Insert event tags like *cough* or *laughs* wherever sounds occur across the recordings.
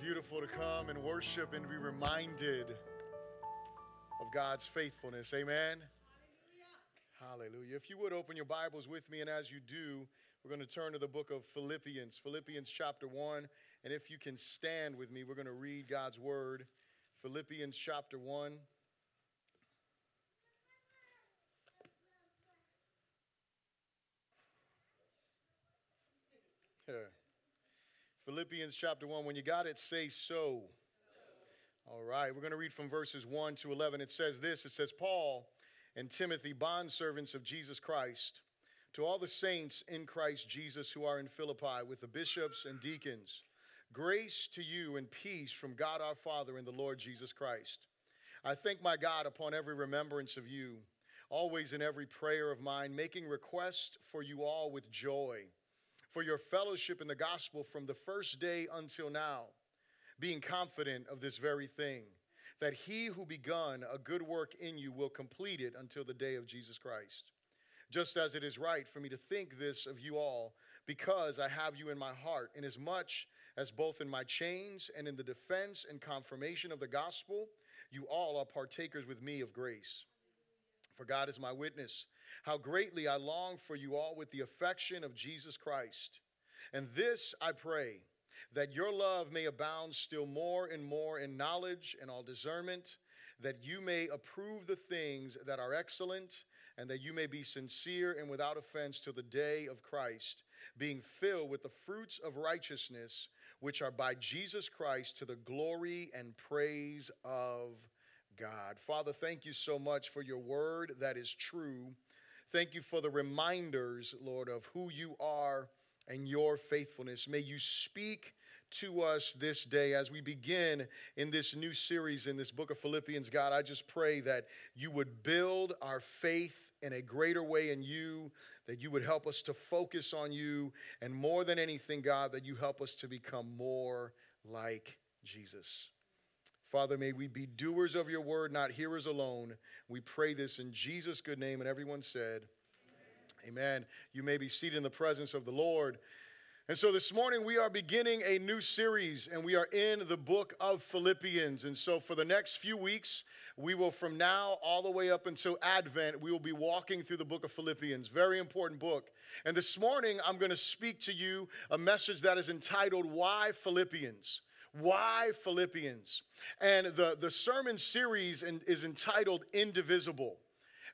beautiful to come and worship and be reminded of God's faithfulness. Amen. Hallelujah. Hallelujah. If you would open your Bibles with me, and as you do, we're going to turn to the book of Philippians, Philippians chapter 1. And if you can stand with me, we're going to read God's word. Philippians chapter 1. Yeah. Philippians chapter 1. When you got it, say so. All right, we're going to read from verses 1 to 11. It says this It says, Paul and Timothy, bondservants of Jesus Christ, to all the saints in Christ Jesus who are in Philippi, with the bishops and deacons, grace to you and peace from God our Father and the Lord Jesus Christ. I thank my God upon every remembrance of you, always in every prayer of mine, making request for you all with joy for your fellowship in the gospel from the first day until now, being confident of this very thing, that he who begun a good work in you will complete it until the day of Jesus Christ. Just as it is right for me to think this of you all, because I have you in my heart, inasmuch as both in my chains and in the defense and confirmation of the gospel, you all are partakers with me of grace. For God is my witness how greatly I long for you all with the affection of Jesus Christ. And this I pray, that your love may abound still more and more in knowledge and all discernment, that you may approve the things that are excellent, and that you may be sincere and without offense till the day of Christ, being filled with the fruits of righteousness, which are by Jesus Christ to the glory and praise of God. Father, thank you so much for your word that is true. Thank you for the reminders, Lord, of who you are and your faithfulness. May you speak to us this day as we begin in this new series in this book of Philippians. God, I just pray that you would build our faith in a greater way in you, that you would help us to focus on you, and more than anything, God, that you help us to become more like Jesus. Father, may we be doers of your word, not hearers alone. We pray this in Jesus' good name. And everyone said, Amen. Amen. You may be seated in the presence of the Lord. And so this morning we are beginning a new series and we are in the book of Philippians. And so for the next few weeks, we will from now all the way up until Advent, we will be walking through the book of Philippians. Very important book. And this morning I'm going to speak to you a message that is entitled Why Philippians? Why Philippians? And the, the sermon series in, is entitled Indivisible.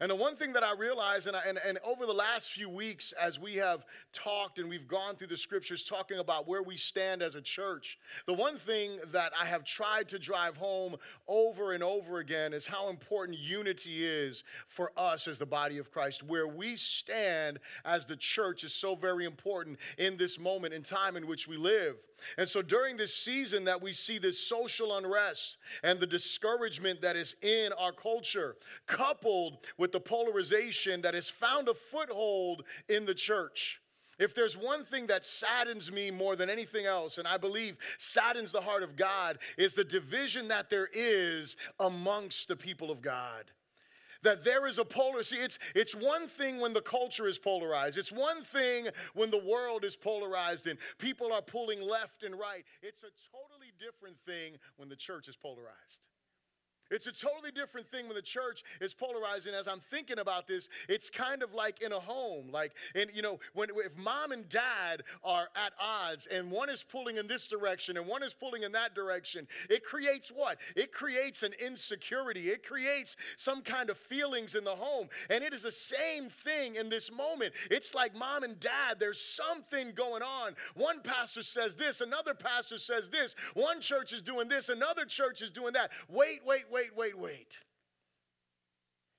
And the one thing that I realize, and, I, and, and over the last few weeks, as we have talked and we've gone through the scriptures talking about where we stand as a church, the one thing that I have tried to drive home over and over again is how important unity is for us as the body of Christ. Where we stand as the church is so very important in this moment in time in which we live. And so during this season that we see this social unrest and the discouragement that is in our culture, coupled with the polarization that has found a foothold in the church. If there's one thing that saddens me more than anything else, and I believe saddens the heart of God, is the division that there is amongst the people of God that there is a polar see it's it's one thing when the culture is polarized. It's one thing when the world is polarized and people are pulling left and right. It's a totally different thing when the church is polarized it's a totally different thing when the church is polarizing. As I'm thinking about this, it's kind of like in a home. Like, and you know, when if mom and dad are at odds and one is pulling in this direction and one is pulling in that direction, it creates what? It creates an insecurity. It creates some kind of feelings in the home. And it is the same thing in this moment. It's like mom and dad, there's something going on. One pastor says this, another pastor says this, one church is doing this, another church is doing that. Wait, wait, wait, wait, wait. Wait.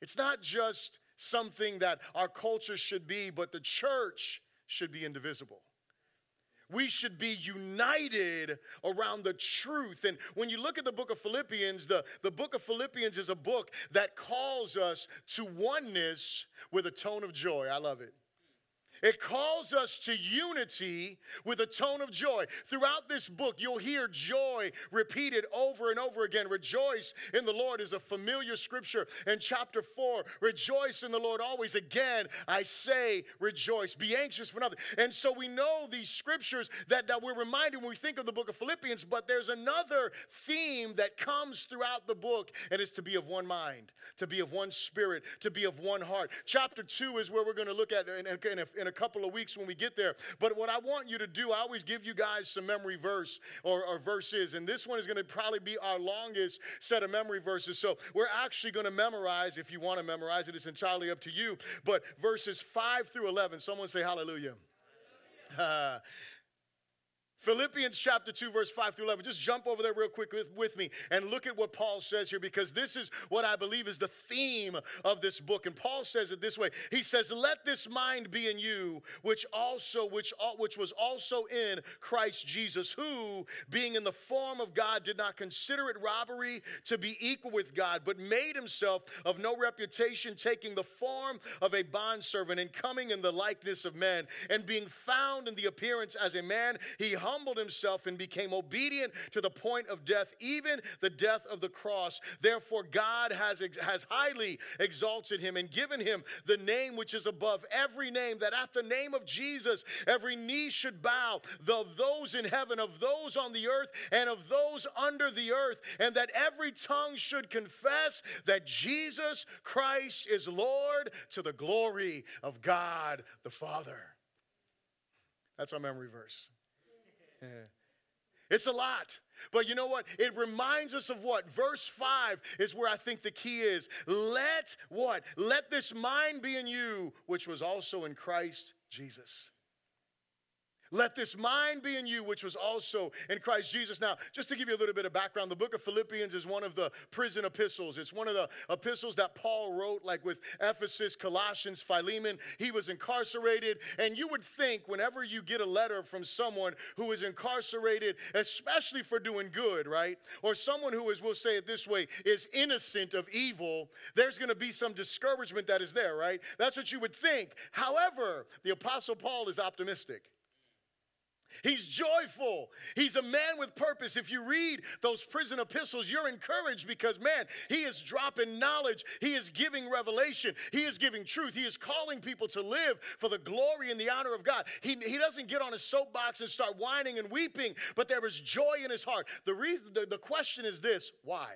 It's not just something that our culture should be, but the church should be indivisible. We should be united around the truth. And when you look at the book of Philippians, the, the book of Philippians is a book that calls us to oneness with a tone of joy. I love it. It calls us to unity with a tone of joy. Throughout this book, you'll hear joy repeated over and over again. Rejoice in the Lord is a familiar scripture. In chapter 4, rejoice in the Lord always. Again, I say rejoice. Be anxious for nothing. And so we know these scriptures that, that we're reminded when we think of the book of Philippians, but there's another theme that comes throughout the book, and it's to be of one mind, to be of one spirit, to be of one heart. Chapter 2 is where we're going to look at in, in, in a couple of weeks when we get there. But what I want you to do, I always give you guys some memory verse or, or verses, and this one is going to probably be our longest set of memory verses. So we're actually going to memorize, if you want to memorize it, it's entirely up to you. But verses 5 through 11, someone say hallelujah. *laughs* hallelujah. Philippians chapter 2, verse 5 through 11. Just jump over there real quick with, with, me and look at what Paul says here because this is what I believe is the theme of this book. And Paul says it this way He says, Let this mind be in you, which also, which, which was also in Christ Jesus, who, being in the form of God, did not consider it robbery to be equal with God, but made himself of no reputation, taking the form of a bondservant and coming in the likeness of men, and being found in the appearance as a man, he hung humbled himself and became obedient to the point of death, even the death of the cross. Therefore, God has, has highly exalted him and given him the name which is above every name, that at the name of Jesus, every knee should bow, of those in heaven, of those on the earth, and of those under the earth, and that every tongue should confess that Jesus Christ is Lord to the glory of God the Father. That's our memory verse. It's a lot. But you know what? It reminds us of what? Verse 5 is where I think the key is. Let what? Let this mind be in you, which was also in Christ Jesus. Let this mind be in you, which was also in Christ Jesus. Now, just to give you a little bit of background, the book of Philippians is one of the prison epistles. It's one of the epistles that Paul wrote, like with Ephesus, Colossians, Philemon. He was incarcerated. And you would think, whenever you get a letter from someone who is incarcerated, especially for doing good, right? Or someone who is, we'll say it this way, is innocent of evil, there's going to be some discouragement that is there, right? That's what you would think. However, the Apostle Paul is optimistic. He's joyful. He's a man with purpose. If you read those prison epistles, you're encouraged because, man, he is dropping knowledge. He is giving revelation. He is giving truth. He is calling people to live for the glory and the honor of God. He, he doesn't get on a soapbox and start whining and weeping, but there is joy in his heart. The, reason, the, the question is this why?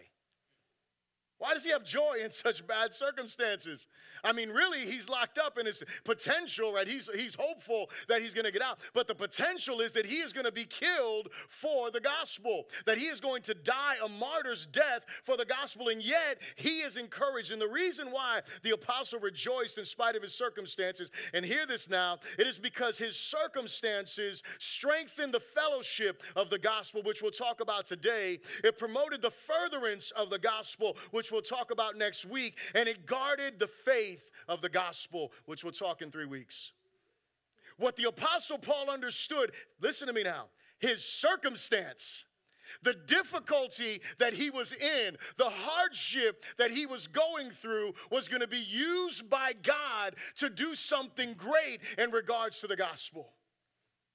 Why does he have joy in such bad circumstances? I mean, really, he's locked up in his potential, right? He's, he's hopeful that he's going to get out. But the potential is that he is going to be killed for the gospel, that he is going to die a martyr's death for the gospel. And yet, he is encouraged. And the reason why the apostle rejoiced in spite of his circumstances, and hear this now, it is because his circumstances strengthened the fellowship of the gospel, which we'll talk about today. It promoted the furtherance of the gospel, which which we'll talk about next week, and it guarded the faith of the gospel, which we'll talk in three weeks. What the Apostle Paul understood, listen to me now, his circumstance the difficulty that he was in, the hardship that he was going through was going to be used by God to do something great in regards to the gospel.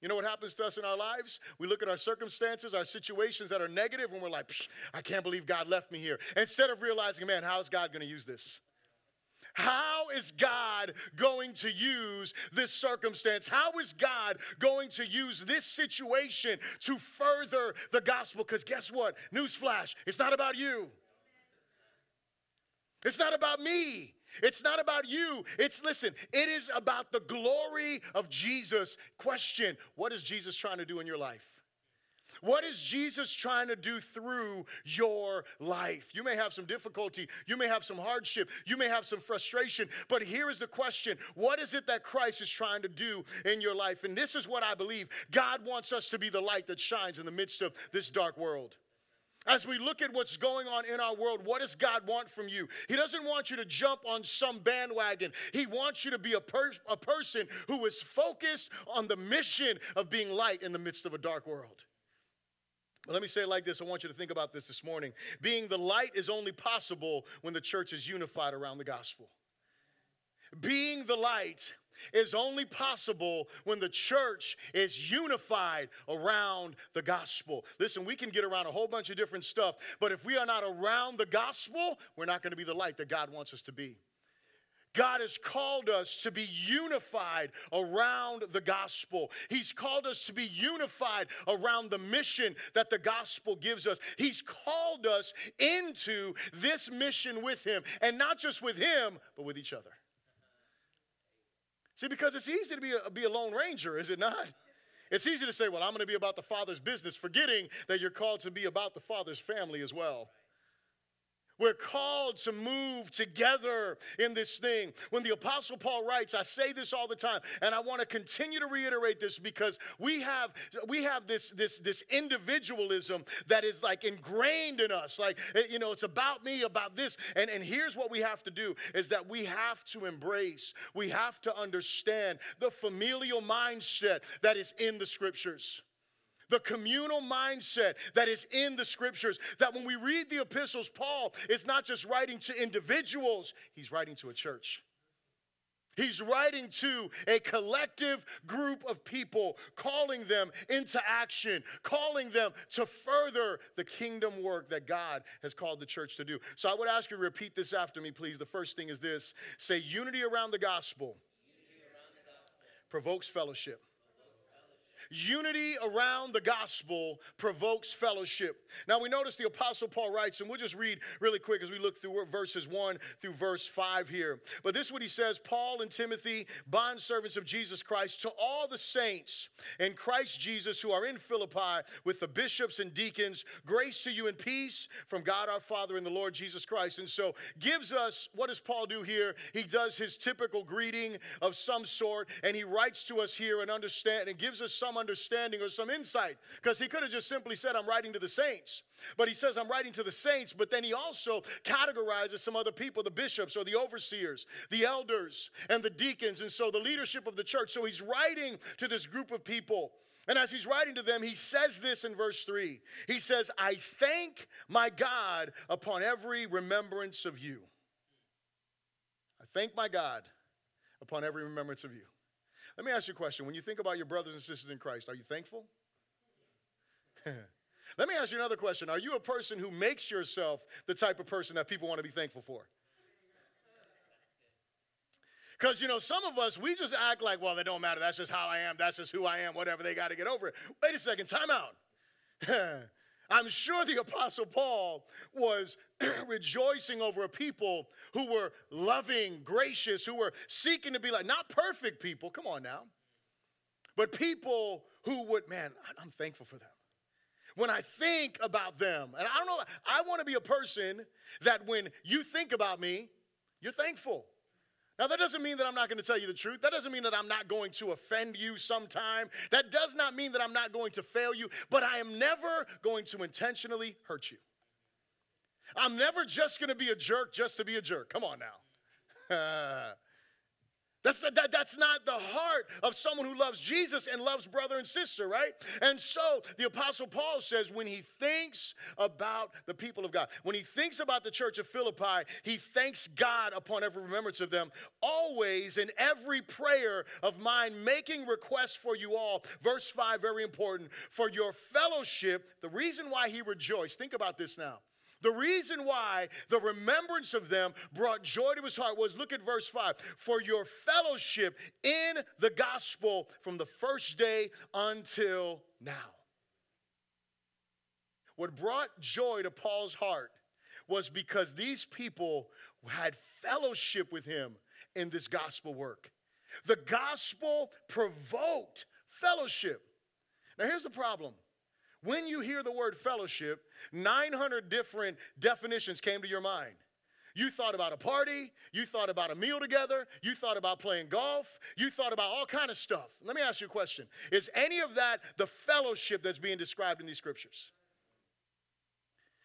You know what happens to us in our lives? We look at our circumstances, our situations that are negative, and we're like, I can't believe God left me here. Instead of realizing, man, how is God going to use this? How is God going to use this circumstance? How is God going to use this situation to further the gospel? Because guess what? Newsflash, it's not about you. It's not about me. It's not about you. It's, listen, it is about the glory of Jesus. Question What is Jesus trying to do in your life? What is Jesus trying to do through your life? You may have some difficulty, you may have some hardship, you may have some frustration, but here is the question What is it that Christ is trying to do in your life? And this is what I believe God wants us to be the light that shines in the midst of this dark world. As we look at what's going on in our world, what does God want from you? He doesn't want you to jump on some bandwagon. He wants you to be a, per- a person who is focused on the mission of being light in the midst of a dark world. let me say it like this. I want you to think about this this morning. Being the light is only possible when the church is unified around the gospel. being the light is only possible when the church is unified around the gospel. Listen, we can get around a whole bunch of different stuff, but if we are not around the gospel, we're not going to be the light that God wants us to be. God has called us to be unified around the gospel. He's called us to be unified around the mission that the gospel gives us. He's called us into this mission with Him, and not just with Him, but with each other. See, because it's easy to be a, be a lone ranger, is it not? It's easy to say, well, I'm going to be about the Father's business, forgetting that you're called to be about the Father's family as well. We're called to move together in this thing. When the Apostle Paul writes, I say this all the time, and I want to continue to reiterate this because we have we have this this this individualism that is like ingrained in us. Like eh, you know, it's about me, about this. And, and here's what we have to do is that we have to embrace, we have to understand the familial mindset that is in the scriptures the communal mindset that is in the scriptures. That when we read the epistles, Paul is not just writing to individuals, he's writing to a church. He's writing to a collective group of people, calling them into action, calling them to further the kingdom work that God has called the church to do. So I would ask you to repeat this after me, please. The first thing is this say, unity around the gospel, around the gospel. provokes fellowship. Unity around the gospel provokes fellowship. Now we notice the Apostle Paul writes, and we'll just read really quick as we look through verses 1 through verse 5 here. But this is what he says Paul and Timothy, bondservants of Jesus Christ, to all the saints in Christ Jesus who are in Philippi with the bishops and deacons, grace to you and peace from God our Father and the Lord Jesus Christ. And so gives us, what does Paul do here? He does his typical greeting of some sort, and he writes to us here and understand and gives us some some understanding or some insight because he could have just simply said, I'm writing to the saints. But he says, I'm writing to the saints, but then he also categorizes some other people, the bishops or the overseers, the elders, and the deacons, and so the leadership of the church. So he's writing to this group of people. And as he's writing to them, he says this in verse 3. He says, I thank my God upon every remembrance of you. I thank my God upon every remembrance of you. Let me ask you a question. When you think about your brothers and sisters in Christ, are you thankful? *laughs* Let me ask you another question. Are you a person who makes yourself the type of person that people want to be thankful for? Because, you know, some of us, we just act like, well, it don't matter. That's just how I am. That's just who I am. Whatever. They got to get over it. Wait a second. Time out. *laughs* I'm sure the Apostle Paul was *clears throat* rejoicing over a people who were loving, gracious, who were seeking to be like, not perfect people, come on now, but people who would, man, I'm thankful for them. When I think about them, and I don't know, I want to be a person that when you think about me, you're thankful. Now, that doesn't mean that I'm not going to tell you the truth. That doesn't mean that I'm not going to offend you sometime. That does not mean that I'm not going to fail you, but I am never going to intentionally hurt you. I'm never just going to be a jerk just to be a jerk. Come on now. *laughs* That's, that, that's not the heart of someone who loves Jesus and loves brother and sister, right? And so the Apostle Paul says when he thinks about the people of God, when he thinks about the church of Philippi, he thanks God upon every remembrance of them, always in every prayer of mine, making requests for you all. Verse 5, very important, for your fellowship, the reason why he rejoiced, think about this now. The reason why the remembrance of them brought joy to his heart was look at verse 5 for your fellowship in the gospel from the first day until now. What brought joy to Paul's heart was because these people had fellowship with him in this gospel work. The gospel provoked fellowship. Now, here's the problem when you hear the word fellowship, 900 different definitions came to your mind. You thought about a party, you thought about a meal together, you thought about playing golf, you thought about all kind of stuff. Let me ask you a question. Is any of that the fellowship that's being described in these scriptures?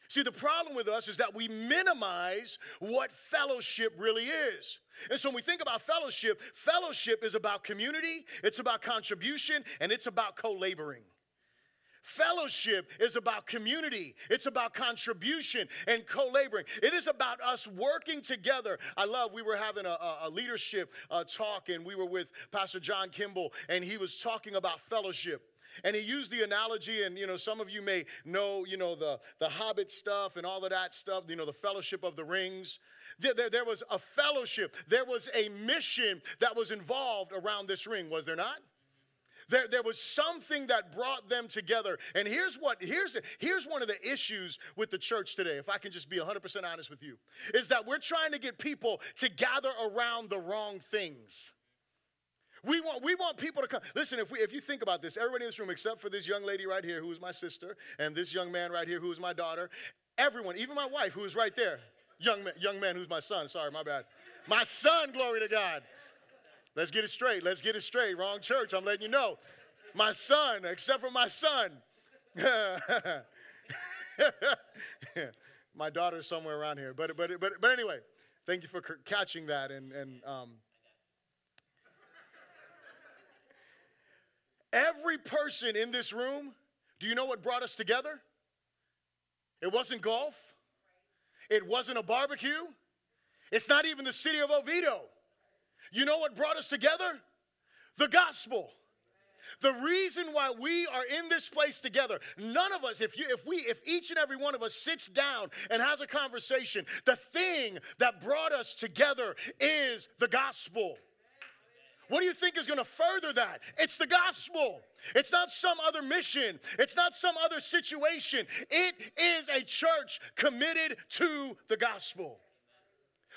See, the problem with us is that we minimize what fellowship really is. And so when we think about fellowship, fellowship is about community, it's about contribution, and it's about co laboring. Fellowship is about community. It's about contribution and co laboring. It is about us working together. I love, we were having a, a leadership uh, talk, and we were with Pastor John Kimball, and he was talking about fellowship. And he used the analogy, and you know, some of you may know, you know, the, the Hobbit stuff and all of that stuff, you know, the fellowship of the rings. There, there, there was a fellowship, there was a mission that was involved around this ring, was there not? There, there was something that brought them together. And here's what, here's, here's one of the issues with the church today, if I can just be 100% honest with you, is that we're trying to get people to gather around the wrong things. We want, we want people to come. Listen, if, we, if you think about this, everybody in this room, except for this young lady right here, who is my sister, and this young man right here, who is my daughter, everyone, even my wife, who is right there, young man, young man who's my son, sorry, my bad. My son, glory to God. Let's get it straight. Let's get it straight. Wrong church, I'm letting you know. My son, except for my son. *laughs* my daughter's somewhere around here. But, but, but, but anyway, thank you for catching that. And, and um, Every person in this room, do you know what brought us together? It wasn't golf. It wasn't a barbecue. It's not even the city of Oviedo. You know what brought us together? The gospel. The reason why we are in this place together, none of us, if you if we if each and every one of us sits down and has a conversation, the thing that brought us together is the gospel. What do you think is going to further that? It's the gospel. It's not some other mission. It's not some other situation. It is a church committed to the gospel.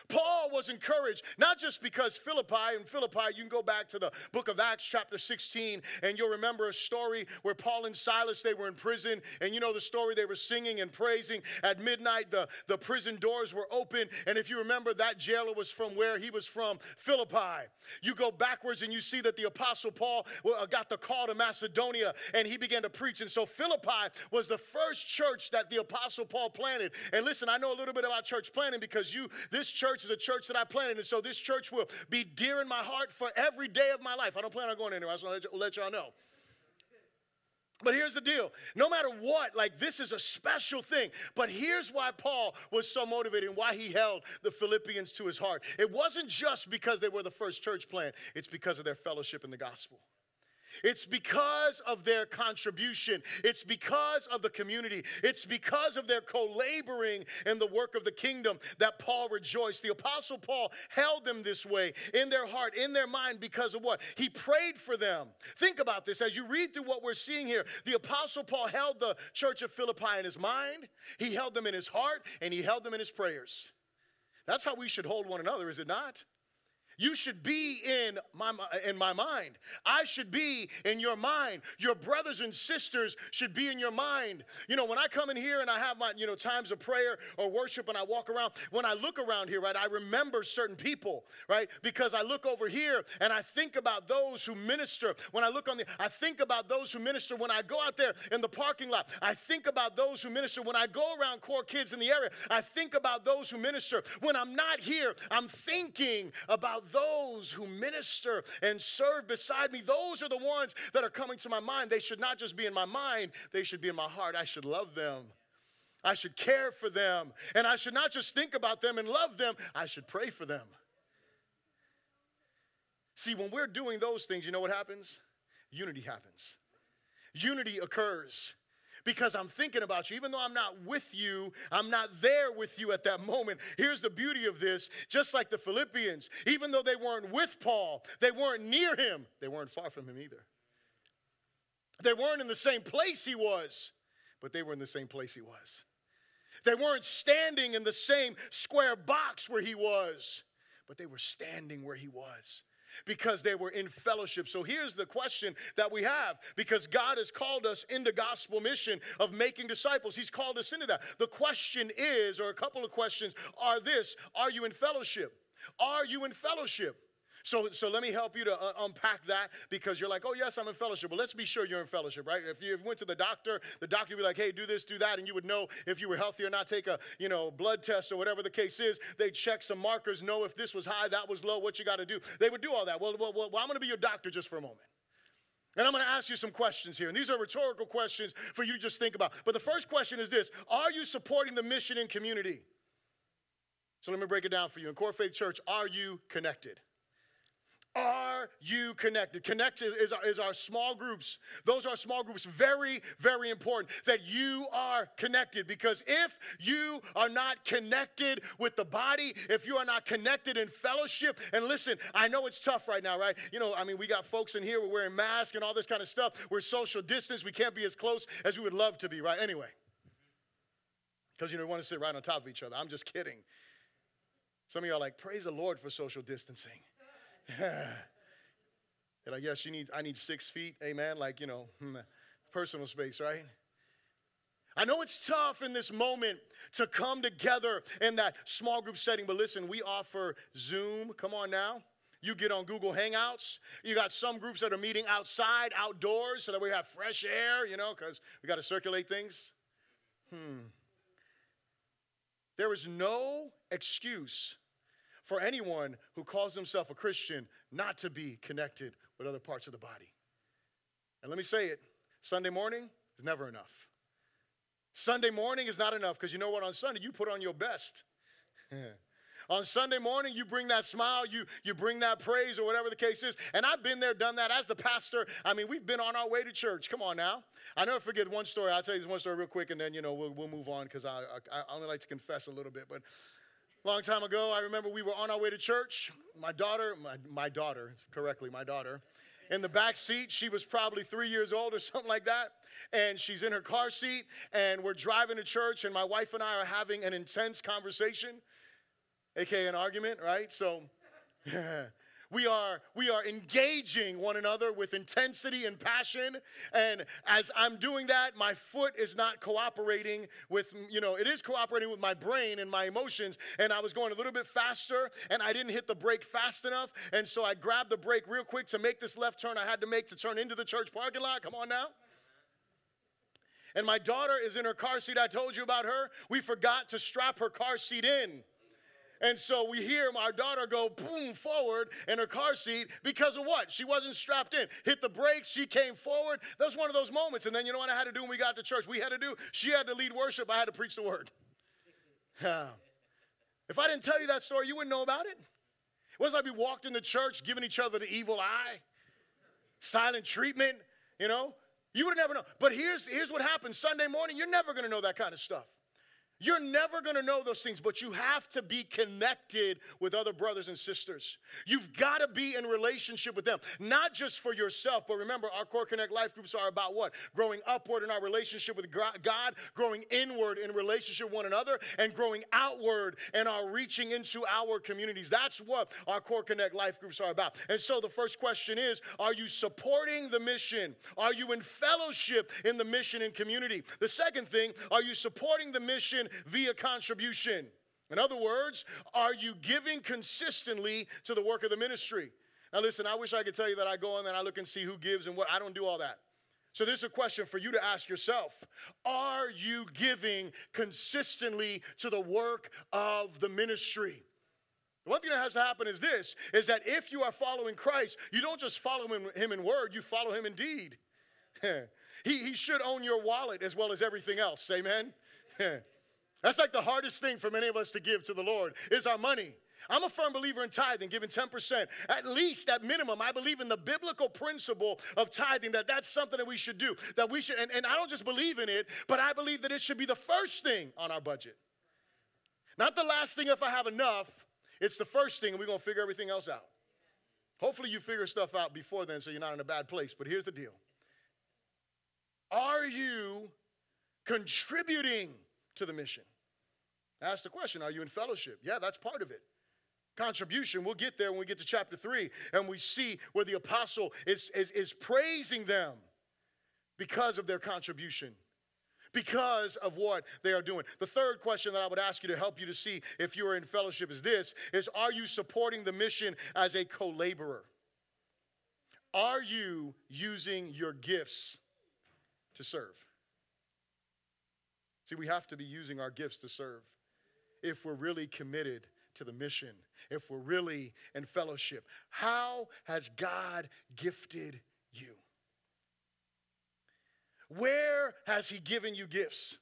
Paul was encouraged, not just because Philippi, and Philippi, you can go back to the book of Acts, chapter 16, and you'll remember a story where Paul and Silas, they were in prison, and you know the story, they were singing and praising. At midnight, the, the prison doors were open, and if you remember, that jailer was from where he was from, Philippi. You go backwards and you see that the apostle Paul uh, got the call to Macedonia, and he began to preach. And so Philippi was the first church that the apostle Paul planted. And listen, I know a little bit about church planting because you, this church church is a church that I planted, and so this church will be dear in my heart for every day of my life. I don't plan on going anywhere. I just want to let y'all know. But here's the deal no matter what, like this is a special thing. But here's why Paul was so motivated and why he held the Philippians to his heart. It wasn't just because they were the first church plant, it's because of their fellowship in the gospel. It's because of their contribution. It's because of the community. It's because of their co laboring in the work of the kingdom that Paul rejoiced. The Apostle Paul held them this way in their heart, in their mind, because of what? He prayed for them. Think about this as you read through what we're seeing here. The Apostle Paul held the church of Philippi in his mind, he held them in his heart, and he held them in his prayers. That's how we should hold one another, is it not? You should be in my, uh, in my mind. I should be in your mind. Your brothers and sisters should be in your mind. You know, when I come in here and I have my, you know, times of prayer or worship and I walk around, when I look around here, right, I remember certain people, right? Because I look over here and I think about those who minister. When I look on the, I think about those who minister. When I go out there in the parking lot, I think about those who minister. When I go around core kids in the area, I think about those who minister. When I'm not here, I'm thinking about those who minister and serve beside me, those are the ones that are coming to my mind. They should not just be in my mind, they should be in my heart. I should love them. I should care for them. And I should not just think about them and love them, I should pray for them. See, when we're doing those things, you know what happens? Unity happens. Unity occurs because I'm thinking about you. Even though I'm not with you, I'm not there with you at that moment. Here's the beauty of this just like the Philippians, even though they weren't with Paul, they weren't near him, they weren't far from him either. They weren't in the same place he was, but they were in the same place he was. They weren't standing in the same square box where he was, but they were standing where he was because they were in fellowship. So here's the question that we have because God has called us into gospel mission of making disciples. He's called us into that. The question is, or a couple of questions are this Are you in fellowship? Are you in fellowship? So, so let me help you to uh, unpack that because you're like, oh, yes, I'm in fellowship. Well, let's be sure you're in fellowship, right? If you went to the doctor, the doctor would be like, hey, do this, do that, and you would know if you were healthy or not. Take a, you know, blood test or whatever the case is. They'd check some markers, know if this was high, that was low, what you got to do. They would do all that. Well, well, well I'm going to be your doctor just for a moment. And I'm going to ask you some questions here. And these are rhetorical questions for you to just think about. But the first question is this Are you supporting the mission and community? So let me break it down for you. In Core Faith Church, are you connected? Are you connected? Connect is our, is our small groups. Those are small groups. Very, very important that you are connected because if you are not connected with the body, if you are not connected in fellowship, and listen, I know it's tough right now, right? You know, I mean, we got folks in here, we're wearing masks and all this kind of stuff. We're social distance. We can't be as close as we would love to be, right? Anyway, because you don't want to sit right on top of each other. I'm just kidding. Some of you are like, praise the Lord for social distancing. They're like, yes, you need, I need six feet, amen, like, you know, hmm, personal space, right? I know it's tough in this moment to come together in that small group setting, but listen, we offer Zoom. Come on now. You get on Google Hangouts. You got some groups that are meeting outside, outdoors, so that we have fresh air, you know, because we got to circulate things. Hmm. There is no excuse for anyone who calls himself a Christian not to be connected with other parts of the body. And let me say it Sunday morning is never enough. Sunday morning is not enough because you know what? On Sunday, you put on your best. *laughs* on Sunday morning, you bring that smile, you, you bring that praise, or whatever the case is. And I've been there, done that as the pastor. I mean, we've been on our way to church. Come on now. I never forget one story. I'll tell you this one story real quick, and then, you know, we'll, we'll move on because I, I, I only like to confess a little bit. But long time ago, I remember we were on our way to church. My daughter, my, my daughter, correctly, my daughter, in the back seat. She was probably three years old or *laughs* something like that. And she's in her car seat, and we're driving to church, and my wife and I are having an intense conversation, aka an argument, right? So, *laughs* We are, we are engaging one another with intensity and passion. And as I'm doing that, my foot is not cooperating with, you know, it is cooperating with my brain and my emotions. And I was going a little bit faster and I didn't hit the brake fast enough. And so I grabbed the brake real quick to make this left turn I had to make to turn into the church parking lot. Come on now. And my daughter is in her car seat. I told you about her. We forgot to strap her car seat in. And so we hear our daughter go boom forward in her car seat because of what? She wasn't strapped in. Hit the brakes, she came forward. That was one of those moments. And then you know what I had to do when we got to church? We had to do, she had to lead worship, I had to preach the word. *laughs* if I didn't tell you that story, you wouldn't know about it. Wasn't like we walked in the church giving each other the evil eye, silent treatment, you know? You would have never know. But here's, here's what happens Sunday morning, you're never gonna know that kind of stuff. You're never going to know those things, but you have to be connected with other brothers and sisters. You've got to be in relationship with them, not just for yourself, but remember, our Core Connect life groups are about what? Growing upward in our relationship with God, growing inward in relationship with one another, and growing outward in our reaching into our communities. That's what our Core Connect life groups are about. And so the first question is Are you supporting the mission? Are you in fellowship in the mission and community? The second thing, are you supporting the mission via contribution. In other words, are you giving consistently to the work of the ministry? Now, listen, I wish I could tell you that I go in and I look and see who gives and what. I don't do all that. So, this is a question for you to ask yourself Are you giving consistently to the work of the ministry? The one thing that has to happen is this is that if you are following Christ, you don't just follow him, him in word, you follow him in deed. *laughs* he, he should own your wallet as well as everything else. Amen. *laughs* That's like the hardest thing for many of us to give to the Lord is our money. I'm a firm believer in tithing, giving 10%. At least, at minimum, I believe in the biblical principle of tithing, that that's something that we should do. That we should, and, and I don't just believe in it, but I believe that it should be the first thing on our budget. Not the last thing if I have enough, it's the first thing, and we're gonna figure everything else out. Hopefully, you figure stuff out before then so you're not in a bad place. But here's the deal Are you contributing to the mission? Ask the question Are you in fellowship? Yeah, that's part of it. Contribution, we'll get there when we get to chapter 3 and we see where the apostle is, is, is praising them because of their contribution because of what they are doing. The third question that I would ask you to help you to see if you are in fellowship is this is are you supporting the mission as a co-laborer? Are you using your gifts to serve? See, we have to be using our gifts to serve if we're really committed to the mission, if we're really in fellowship. How has God gifted you? Where has He given you gifts?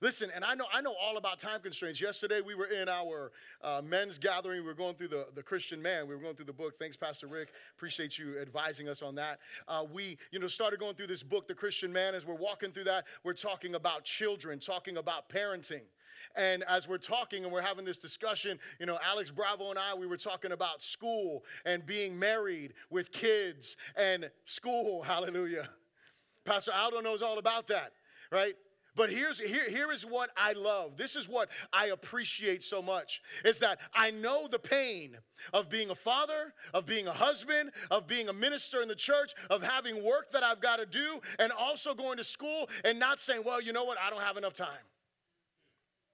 Listen, and I know I know all about time constraints. Yesterday we were in our uh, men's gathering. We were going through the, the Christian man. We were going through the book. Thanks, Pastor Rick. Appreciate you advising us on that. Uh, we, you know, started going through this book, The Christian Man. As we're walking through that, we're talking about children, talking about parenting. And as we're talking and we're having this discussion, you know, Alex Bravo and I, we were talking about school and being married with kids and school. *laughs* Hallelujah. Pastor Aldo knows all about that, right? But here's here, here is what I love. This is what I appreciate so much. Is that I know the pain of being a father, of being a husband, of being a minister in the church, of having work that I've got to do, and also going to school and not saying, well, you know what, I don't have enough time.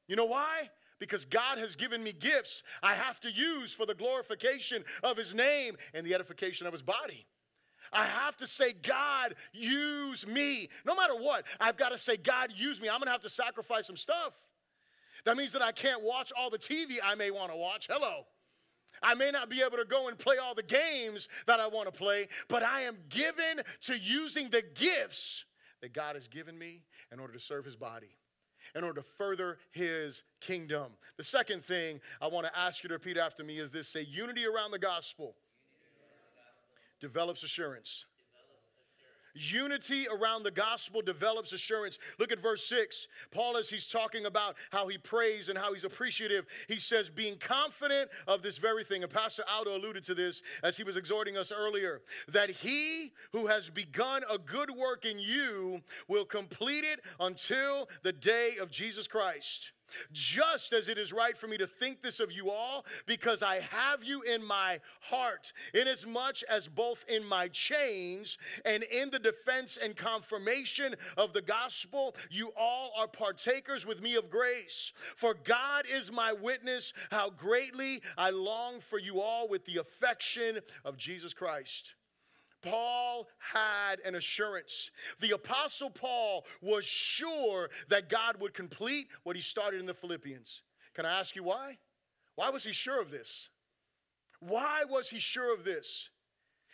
You know why? Because God has given me gifts I have to use for the glorification of His name and the edification of His body. I have to say, God, use me. No matter what, I've got to say, God, use me. I'm going to have to sacrifice some stuff. That means that I can't watch all the TV I may want to watch. Hello. I may not be able to go and play all the games that I want to play, but I am given to using the gifts that God has given me in order to serve his body, in order to further his kingdom. The second thing I want to ask you to repeat after me is this say, unity around the gospel develops assurance. Unity around the gospel develops assurance. Look at verse 6. Paul, as he's talking about how he prays and how he's appreciative, he says, being confident of this very thing. And Pastor Aldo alluded to this as he was exhorting us earlier that he who has begun a good work in you will complete it until the day of Jesus Christ just as it is right for me to think this of you all, because I have you in my heart, inasmuch as both in my chains and in the defense and confirmation of the gospel, you all are partakers with me of grace. For God is my witness, how greatly I long for you all with the affection of Jesus Christ. Paul had an assurance. The Apostle Paul was sure that God would complete what he started in the Philippians. Can I ask you why? Why was he sure of this? Why was he sure of this?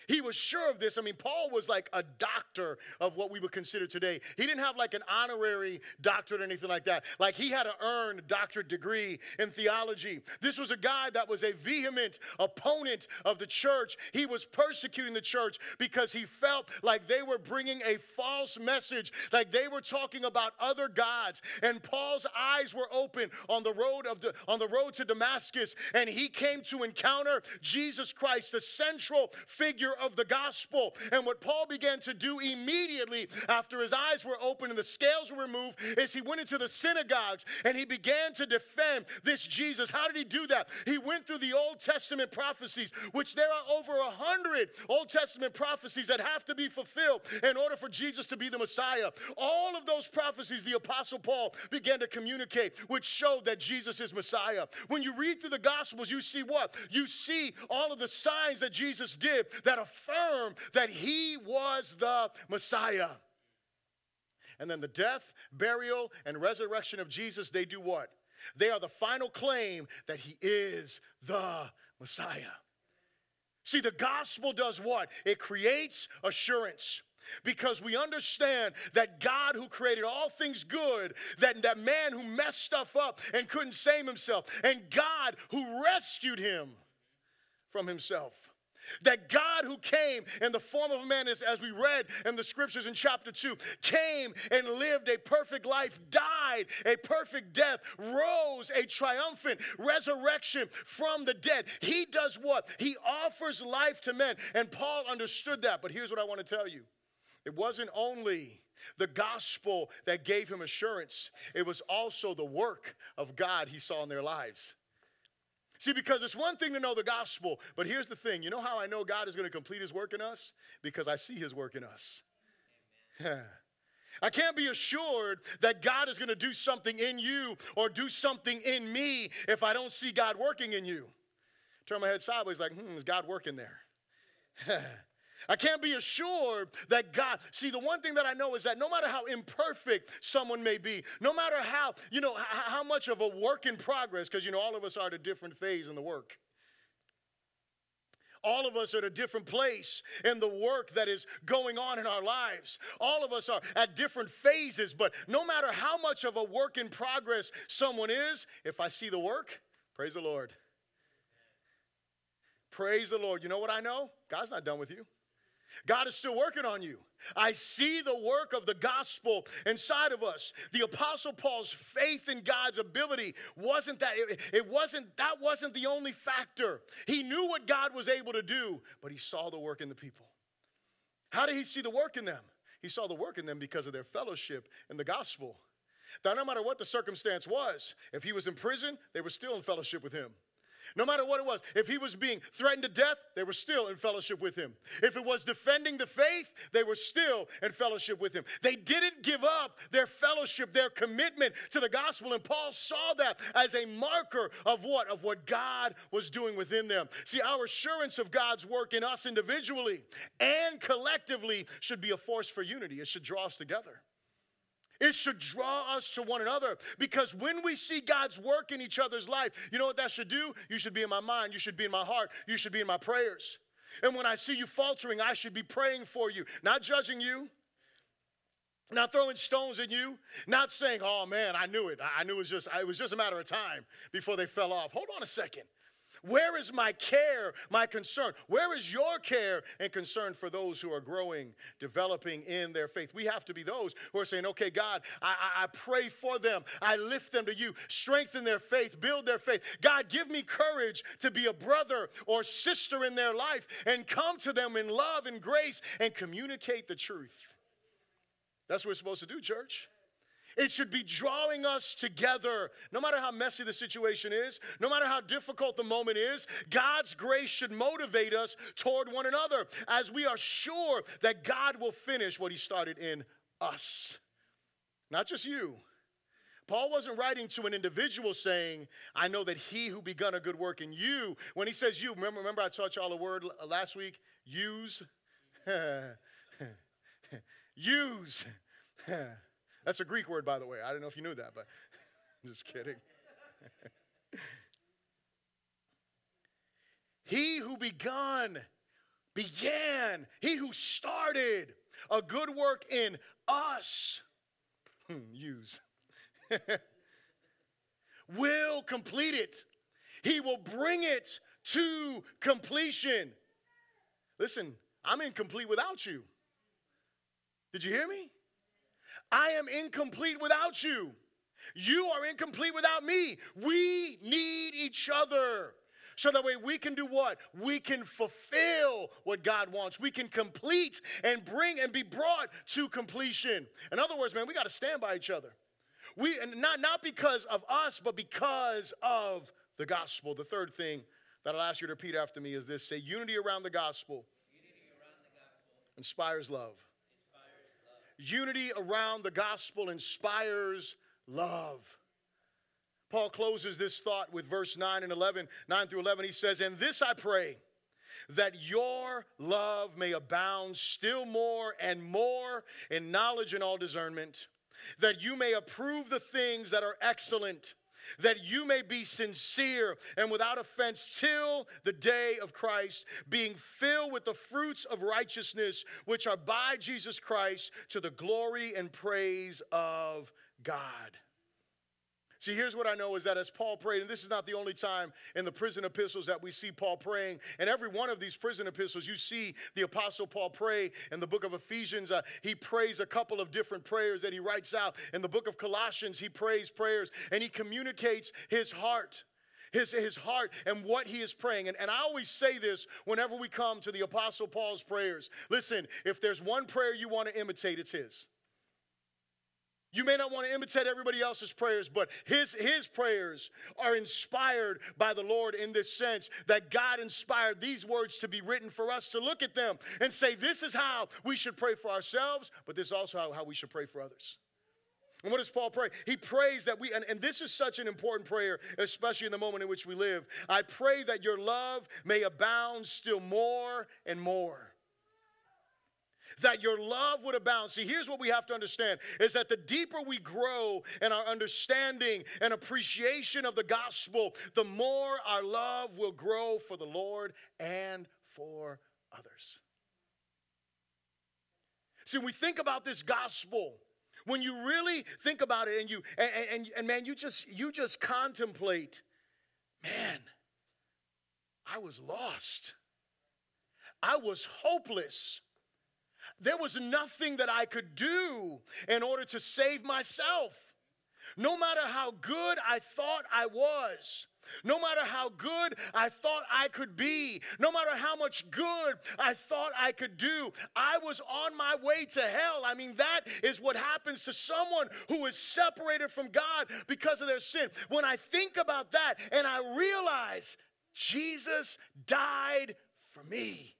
He was sure of this. I mean, Paul was like a doctor of what we would consider today. He didn't have like an honorary doctorate or anything like that. Like he had to earn a doctorate degree in theology. This was a guy that was a vehement opponent of the church. He was persecuting the church because he felt like they were bringing a false message, like they were talking about other gods. And Paul's eyes were open on the road of the, on the road to Damascus, and he came to encounter Jesus Christ, the central figure of the gospel. And what Paul began to do immediately after his eyes were open and the scales were removed is he went into the synagogues and he began to defend this Jesus. How did he do that? He went through the Old Testament prophecies, which there are over a hundred Old Testament prophecies that have to be fulfilled in order for Jesus to be the Messiah. All of those prophecies, the Apostle Paul began to communicate, which showed that Jesus is Messiah. When you read through the Gospels, you see what? You see all of the signs that Jesus did that affirm that he was the Messiah. And then the death, burial, and resurrection of Jesus, they do what? They are the final claim that he is the Messiah. See, the gospel does what? It creates assurance because we understand that God who created all things good, that, that man who messed stuff up and couldn't save himself, and God who rescued him from himself. That God who came in the form of a man, as, as we read in the scriptures in chapter 2, came and lived a perfect life, died a perfect death, rose a triumphant resurrection from the dead. He does what? He offers life to men. And Paul understood that. But here's what I want to tell you it wasn't only the gospel that gave him assurance, it was also the work of God he saw in their lives. See, because it's one thing to know the gospel, but here's the thing you know how I know God is going to complete his work in us? Because I see his work in us. *laughs* I can't be assured that God is going to do something in you or do something in me if I don't see God working in you. Turn my head sideways, like, hmm, is God working there? *laughs* I can't be assured that God, see, the one thing that I know is that no matter how imperfect someone may be, no matter how, you know, how much of a work in progress, because, you know, all of us are at a different phase in the work. All of us are at a different place in the work that is going on in our lives. All of us are at different phases, but no matter how much of a work in progress someone is, if I see the work, praise the Lord. Praise the Lord. You know what I know? God's not done with you. God is still working on you. I see the work of the gospel inside of us. The apostle Paul's faith in God's ability wasn't that it, it, wasn't that wasn't the only factor. He knew what God was able to do, but he saw the work in the people. How did he see the work in them? He saw the work in them because of their fellowship in the gospel. That no matter what the circumstance was, if he was in prison, they were still in fellowship with him. No matter what it was, if he was being threatened to death, they were still in fellowship with him. If it was defending the faith, they were still in fellowship with him. They didn't give up their fellowship, their commitment to the gospel. And Paul saw that as a marker of what? Of what God was doing within them. See, our assurance of God's work in us individually and collectively should be a force for unity, it should draw us together. It should draw us to one another because when we see God's work in each other's life, you know what that should do? You should be in my mind, you should be in my heart, you should be in my prayers. And when I see you faltering, I should be praying for you, not judging you, not throwing stones at you, not saying, "Oh man, I knew it. I knew it was just it was just a matter of time before they fell off." Hold on a second. Where is my care, my concern? Where is your care and concern for those who are growing, developing in their faith? We have to be those who are saying, okay, God, I, I, pray for them. I lift them to you. Strengthen their faith, build their faith. God, give me courage to be a brother or sister in their life and come to them in love and grace and communicate the truth. That's what we're supposed to do, church. It should be drawing us together. No matter how messy the situation is, no matter how difficult the moment is, God's grace should motivate us toward one another as we are sure that God will finish what He started in us. Not just you. Paul wasn't writing to an individual saying, I know that he who begun a good work in you, when he says you, remember, remember I taught y'all a word last week? Use. *laughs* Use. *laughs* That's a Greek word, by the way. I don't know if you knew that, but *laughs* just kidding. *laughs* he who begun, began, he who started a good work in us, hmm, use, *laughs* will complete it. He will bring it to completion. Listen, I'm incomplete without you. Did you hear me? I am incomplete without you. You are incomplete without me. We need each other. So that way we can do what? We can fulfill what God wants. We can complete and bring and be brought to completion. In other words, man, we got to stand by each other. We and not, not because of us, but because of the gospel. The third thing that I'll ask you to repeat after me is this say unity around the gospel, around the gospel. inspires love. Unity around the gospel inspires love. Paul closes this thought with verse 9 and 11, 9 through 11. He says, And this I pray, that your love may abound still more and more in knowledge and all discernment, that you may approve the things that are excellent that you may be sincere and without offense till the day of Christ, being filled with the fruits of righteousness which are by Jesus Christ to the glory and praise of God. See, here's what I know is that as Paul prayed, and this is not the only time in the prison epistles that we see Paul praying, and every one of these prison epistles, you see the apostle Paul pray. In the book of Ephesians, uh, he prays a couple of different prayers that he writes out. In the book of Colossians, he prays prayers and he communicates his heart. His, his heart and what he is praying. And, and I always say this whenever we come to the Apostle Paul's prayers. Listen, if there's one prayer you want to imitate, it's his. You may not want to imitate everybody else's prayers, but his, his prayers are inspired by the Lord in this sense that God inspired these words to be written for us to look at them and say, This is how we should pray for ourselves, but this is also how, how we should pray for others. And what does Paul pray? He prays that we, and, and this is such an important prayer, especially in the moment in which we live. I pray that your love may abound still more and more that your love would abound. See, here's what we have to understand is that the deeper we grow in our understanding and appreciation of the gospel, the more our love will grow for the Lord and for others. See, we think about this gospel, when you really think about it and you and, and, and man, you just you just contemplate, man, I was lost. I was hopeless. There was nothing that I could do in order to save myself. No matter how good I thought I was, no matter how good I thought I could be, no matter how much good I thought I could do, I was on my way to hell. I mean, that is what happens to someone who is separated from God because of their sin. When I think about that and I realize Jesus died for me.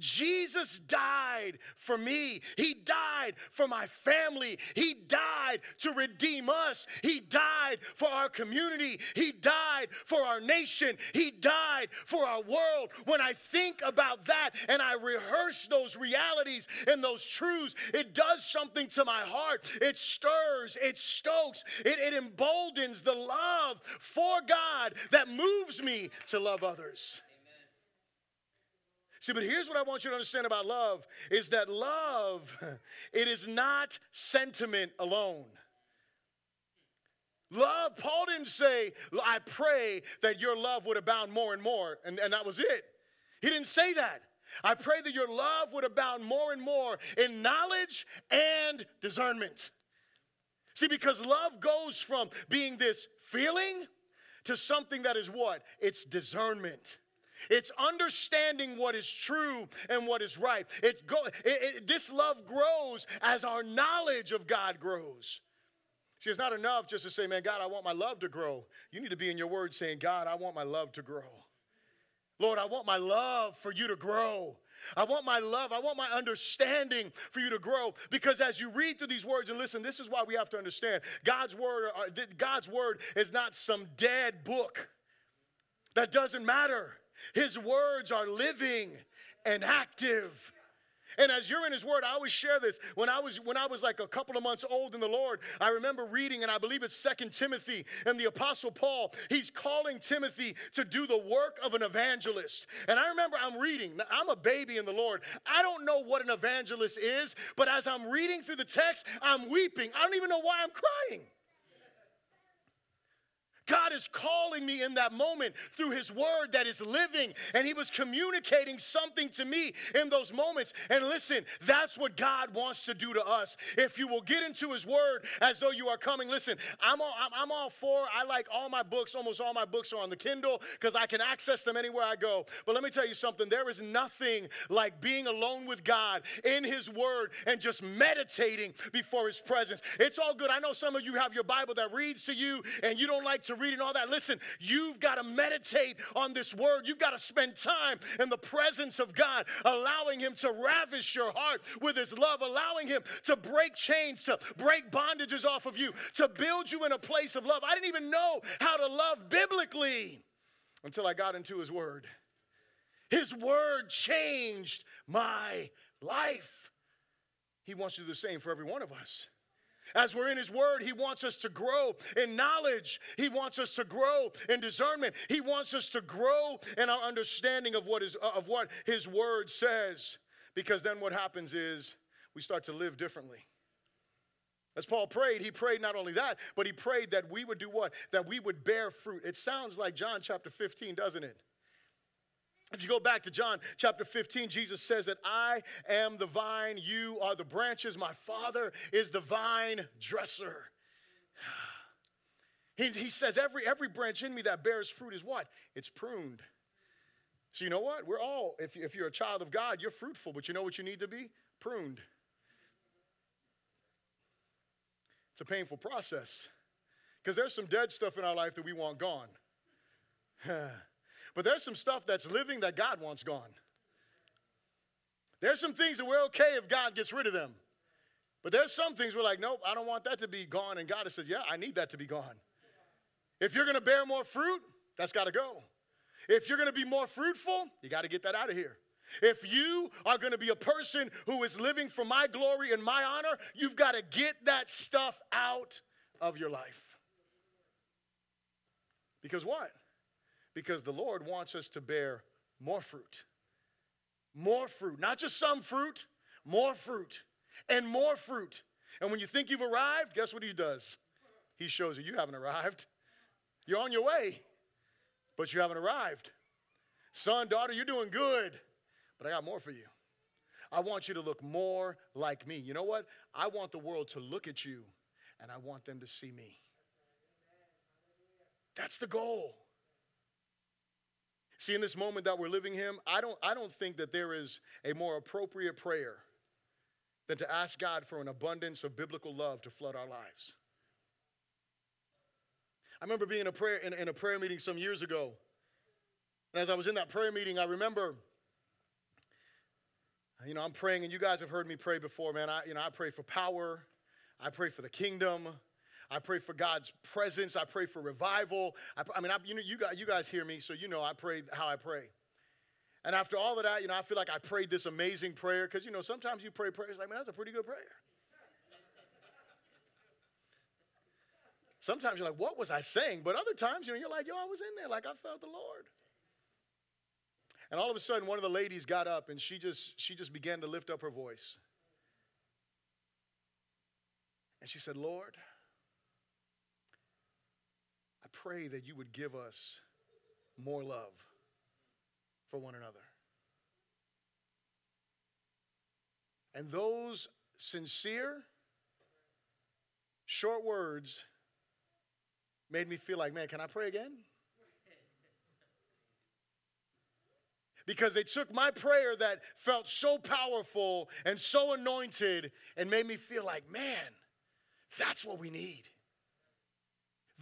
Jesus died for me. He died for my family. He died to redeem us. He died for our community. He died for our nation. He died for our world. When I think about that and I rehearse those realities and those truths, it does something to my heart. It stirs, it stokes, it, it emboldens the love for God that moves me to love others. See, but here's what I want you to understand about love is that love, it is not sentiment alone. Love, Paul didn't say, I pray that your love would abound more and more, and, and that was it. He didn't say that. I pray that your love would abound more and more in knowledge and discernment. See, because love goes from being this feeling to something that is what? It's discernment. It's understanding what is true and what is right. It go, it, it, this love grows as our knowledge of God grows. See, it's not enough just to say, man, God, I want my love to grow. You need to be in your word saying, God, I want my love to grow. Lord, I want my love for you to grow. I want my love, I want my understanding for you to grow because as you read through these words and listen, this is why we have to understand God's word uh, God's word is not some dead book. That doesn't matter. His words are living and active. And as you're in his word, I always share this. When I was when I was like a couple of months old in the Lord, I remember reading, and I believe it's Second Timothy, and the Apostle Paul, he's calling Timothy to do the work of an evangelist. And I remember I'm reading, I'm a baby in the Lord. I don't know what an evangelist is, but as I'm reading through the text, I'm weeping. I don't even know why I'm crying. God is calling me in that moment through His Word that is living, and He was communicating something to me in those moments. And listen, that's what God wants to do to us. If you will get into His Word as though you are coming, listen, I'm all, I'm, all for, I like all my books, almost all my books are on the Kindle because I can access them anywhere I go. But let me tell you something there is nothing like being alone with God in His Word and just meditating before His presence. It's all good. I know some of you have your Bible that reads to you and you don't like to reading all that. Listen, you've got to meditate on this word. You've got to spend time in the presence of God, allowing Him to ravish your heart with His love, allowing Him to break chains, to break bondages off of you, to build you in a place of love. I didn't even know how to love biblically until I got into His word. His word changed my life. He wants to do the same for every one of us. As we're in His Word, He wants us to grow in knowledge. He wants us to grow in discernment. He wants us to grow in our understanding of what, is, uh, of what His Word says. Because then what happens is we start to live differently. As Paul prayed, he prayed not only that, but he prayed that we would do what? That we would bear fruit. It sounds like John chapter 15, doesn't it? If you go back to John chapter 15, Jesus says that I am the vine, you are the branches, my Father is the vine dresser. *sighs* He, he says, every, every branch in me that bears fruit is what? It's pruned. So, you know what? We're all, if, if you're a child of God, you're fruitful, but you know what you need to be? Pruned. It's a painful process because there's some dead stuff in our life that we want gone. *sighs* But there's some stuff that's living that God wants gone. There's some things that we're okay if God gets rid of them. But there's some things we're like, nope, I don't want that to be gone. And God has said, yeah, I need that to be gone. If you're going to bear more fruit, that's got to go. If you're going to be more fruitful, you got to get that out of here. If you are going to be a person who is living for my glory and my honor, you've got to get that stuff out of your life. Because what? Because the Lord wants us to bear more fruit. More fruit, not just some fruit, more fruit, and more fruit. And when you think you've arrived, guess what he does? He shows you you haven't arrived. You're on your way, but you haven't arrived. Son, daughter, you're doing good, but I got more for you. I want you to look more like me. You know what? I want the world to look at you and I want them to see me. That's the goal. See, in this moment that we're living him, I don't, I don't think that there is a more appropriate prayer than to ask God for an abundance of biblical love to flood our lives. I remember being in a prayer in, in a prayer meeting some years ago. And as I was in that prayer meeting, I remember you know, I'm praying, and you guys have heard me pray before, man. I, you know, I pray for power. I pray for the kingdom. I pray for God's presence. I pray for revival. I, I mean, I, you know, you guys, you guys hear me, so you know I pray how I pray. And after all of that, you know, I feel like I prayed this amazing prayer because, you know, sometimes you pray prayers like, man, that's a pretty good prayer. Sometimes you're like, what was I saying? But other times, you know, you're like, yo, I was in there, like I felt the Lord. And all of a sudden, one of the ladies got up and she just, she just began to lift up her voice. And she said, Lord, pray that you would give us more love for one another. And those sincere, short words made me feel like, man, can I pray again? *laughs* because they took my prayer that felt so powerful and so anointed and made me feel like, man, that's what we need.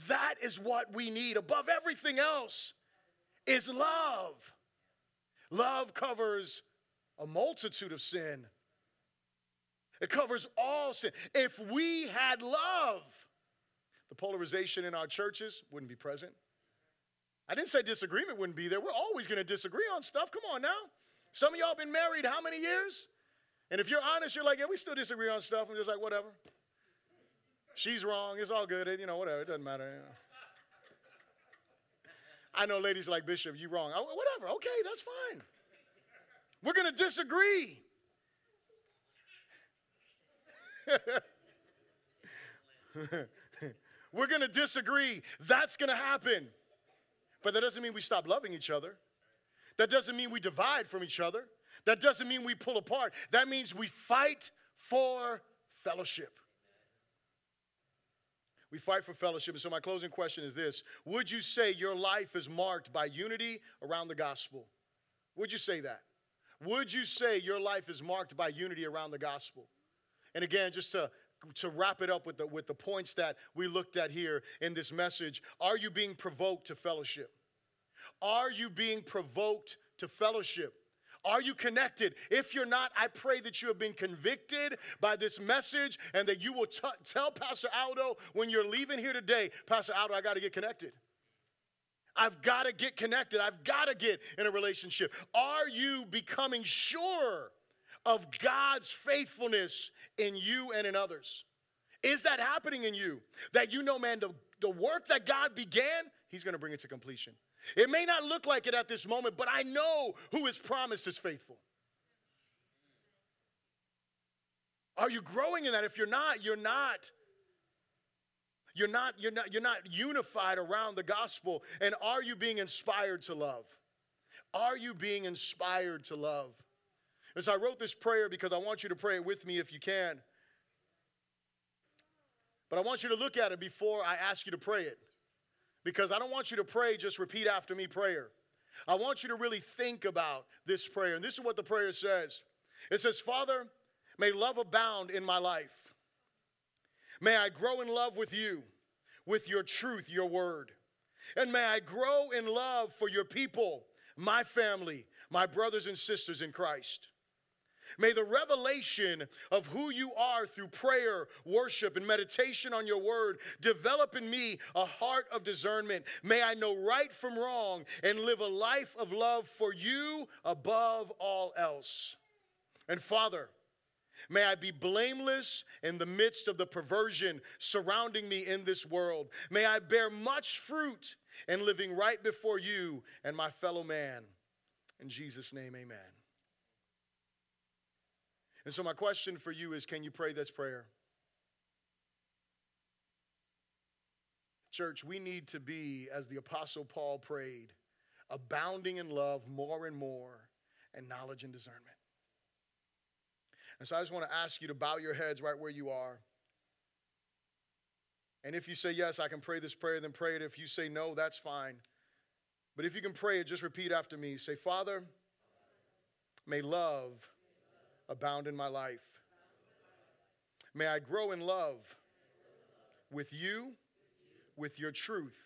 That is what we need above everything else is love. Love covers a multitude of sin. It covers all sin. If we had love, the polarization in our churches wouldn't be present. I didn't say disagreement wouldn't be there. We're always going to disagree on stuff. Come on now. Some of y'all been married how many years? And if you're honest, you're like, yeah, we still disagree on stuff. I'm just like, whatever. She's wrong. It's all good. You know, whatever. It doesn't matter. You know. I know ladies like Bishop, you wrong. Oh, whatever. Okay, that's fine. We're going to disagree. *laughs* We're going to disagree. That's going to happen. But that doesn't mean we stop loving each other. That doesn't mean we divide from each other. That doesn't mean we pull apart. That means we fight for fellowship. We fight for fellowship. And so, my closing question is this Would you say your life is marked by unity around the gospel? Would you say that? Would you say your life is marked by unity around the gospel? And again, just to to wrap it up with the, with the points that we looked at here in this message, are you being provoked to fellowship? Are you being provoked to fellowship? Are you connected? If you're not, I pray that you have been convicted by this message and that you will t- tell Pastor Aldo when you're leaving here today, Pastor Aldo, I got to get connected. I've got to get connected. I've got to get in a relationship. Are you becoming sure of God's faithfulness in you and in others? Is that happening in you? That you know, man, the, the work that God began, He's going to bring it to completion. It may not look like it at this moment, but I know who His promise is faithful. Are you growing in that? If you're not, you're not. You're not, you're not, you're not unified around the gospel. And are you being inspired to love? Are you being inspired to love? And so I wrote this prayer because I want you to pray it with me if you can. But I want you to look at it before I ask you to pray it. Because I don't want you to pray, just repeat after me prayer. I want you to really think about this prayer. And this is what the prayer says it says, Father, may love abound in my life. May I grow in love with you, with your truth, your word. And may I grow in love for your people, my family, my brothers and sisters in Christ. May the revelation of who you are through prayer, worship, and meditation on your word develop in me a heart of discernment. May I know right from wrong and live a life of love for you above all else. And Father, May I be blameless in the midst of the perversion surrounding me in this world. May I bear much fruit in living right before you and my fellow man. In Jesus' name, amen. And so, my question for you is can you pray this prayer? Church, we need to be, as the Apostle Paul prayed, abounding in love more and more, and knowledge and discernment. And so I just want to ask you to bow your heads right where you are. And if you say, Yes, I can pray this prayer, then pray it. If you say no, that's fine. But if you can pray it, just repeat after me. Say, Father, may love abound in my life. May I grow in love with you, with your truth,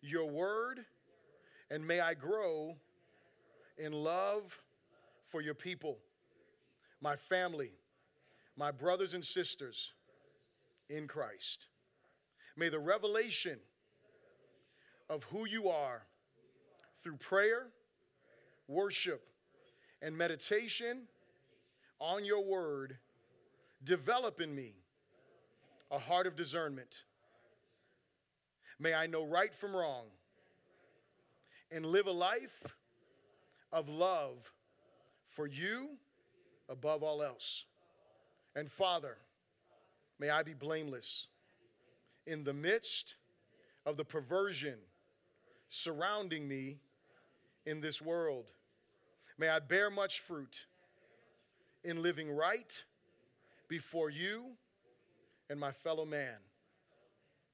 your word, and may I grow in love for your people my family, my brothers and sisters in Christ. May the revelation of who you are through prayer, worship, and meditation on your word develop in me a heart of discernment. May I know right from wrong and live a life of love for you above all else. And Father, may I be blameless in the midst of the perversion surrounding me in this world. May I bear much fruit in living right before you and my fellow man.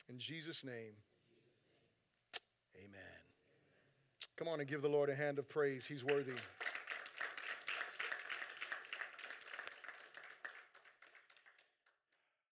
In Jesus' name, amen. Come on and give the Lord a hand of praise. He's worthy.